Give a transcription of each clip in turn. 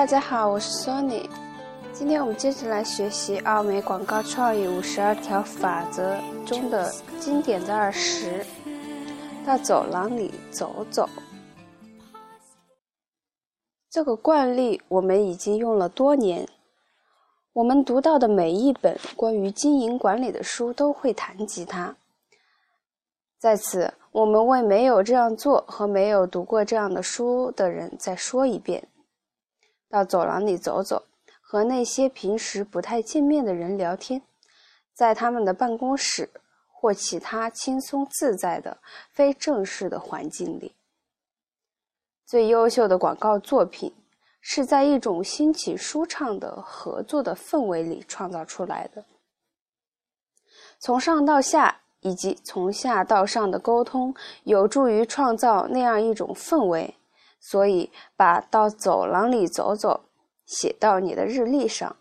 大家好，我是 Sony。今天我们接着来学习奥美广告创意五十二条法则中的经典的二十。到走廊里走走。这个惯例我们已经用了多年。我们读到的每一本关于经营管理的书都会谈及它。在此，我们为没有这样做和没有读过这样的书的人再说一遍：到走廊里走走，和那些平时不太见面的人聊天，在他们的办公室或其他轻松自在的非正式的环境里。最优秀的广告作品是在一种心情舒畅的合作的氛围里创造出来的，从上到下。以及从下到上的沟通，有助于创造那样一种氛围。所以，把到走廊里走走写到你的日历上，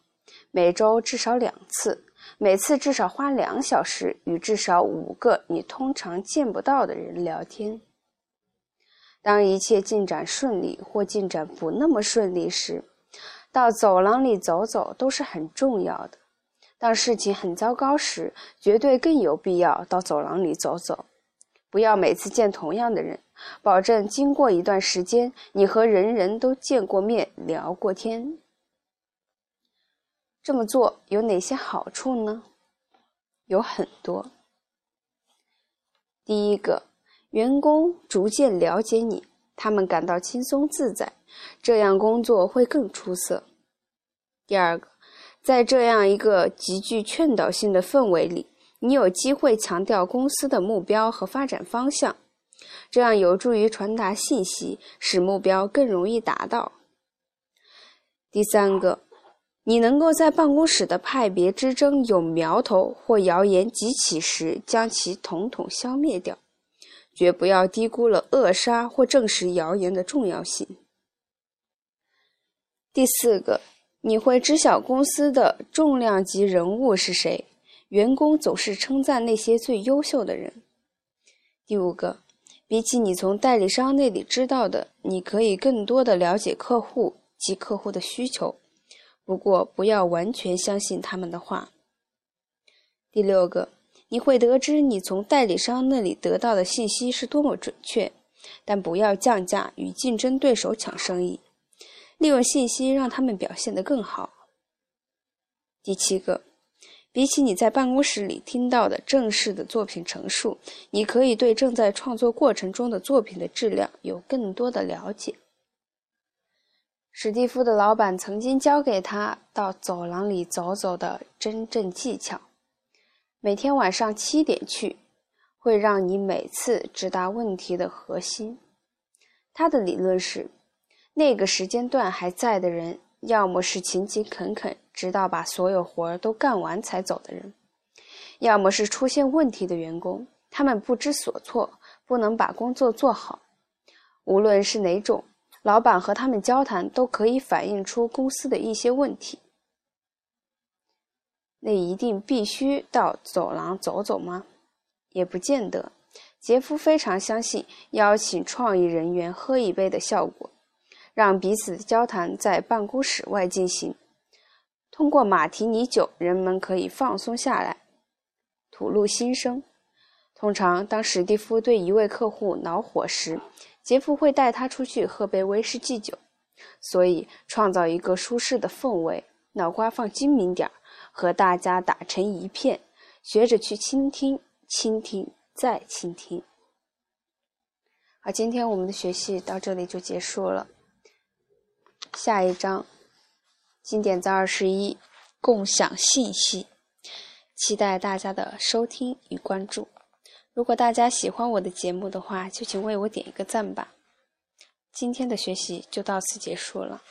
每周至少两次，每次至少花两小时，与至少五个你通常见不到的人聊天。当一切进展顺利或进展不那么顺利时，到走廊里走走都是很重要的。当事情很糟糕时，绝对更有必要到走廊里走走。不要每次见同样的人，保证经过一段时间，你和人人都见过面、聊过天。这么做有哪些好处呢？有很多。第一个，员工逐渐了解你，他们感到轻松自在，这样工作会更出色。第二个。在这样一个极具劝导性的氛围里，你有机会强调公司的目标和发展方向，这样有助于传达信息，使目标更容易达到。第三个，你能够在办公室的派别之争有苗头或谣言激起时，将其统统消灭掉，绝不要低估了扼杀或证实谣言的重要性。第四个。你会知晓公司的重量级人物是谁，员工总是称赞那些最优秀的人。第五个，比起你从代理商那里知道的，你可以更多的了解客户及客户的需求，不过不要完全相信他们的话。第六个，你会得知你从代理商那里得到的信息是多么准确，但不要降价与竞争对手抢生意。利用信息让他们表现得更好。第七个，比起你在办公室里听到的正式的作品陈述，你可以对正在创作过程中的作品的质量有更多的了解。史蒂夫的老板曾经教给他到走廊里走走的真正技巧。每天晚上七点去，会让你每次直达问题的核心。他的理论是。那个时间段还在的人，要么是勤勤恳恳，直到把所有活儿都干完才走的人；要么是出现问题的员工，他们不知所措，不能把工作做好。无论是哪种，老板和他们交谈都可以反映出公司的一些问题。那一定必须到走廊走走吗？也不见得。杰夫非常相信邀请创意人员喝一杯的效果。让彼此的交谈在办公室外进行。通过马提尼酒，人们可以放松下来，吐露心声。通常，当史蒂夫对一位客户恼火时，杰夫会带他出去喝杯威士忌酒。所以，创造一个舒适的氛围，脑瓜放精明点儿，和大家打成一片，学着去倾听，倾听，再倾听。好，今天我们的学习到这里就结束了。下一章，经典在二十一，共享信息，期待大家的收听与关注。如果大家喜欢我的节目的话，就请为我点一个赞吧。今天的学习就到此结束了。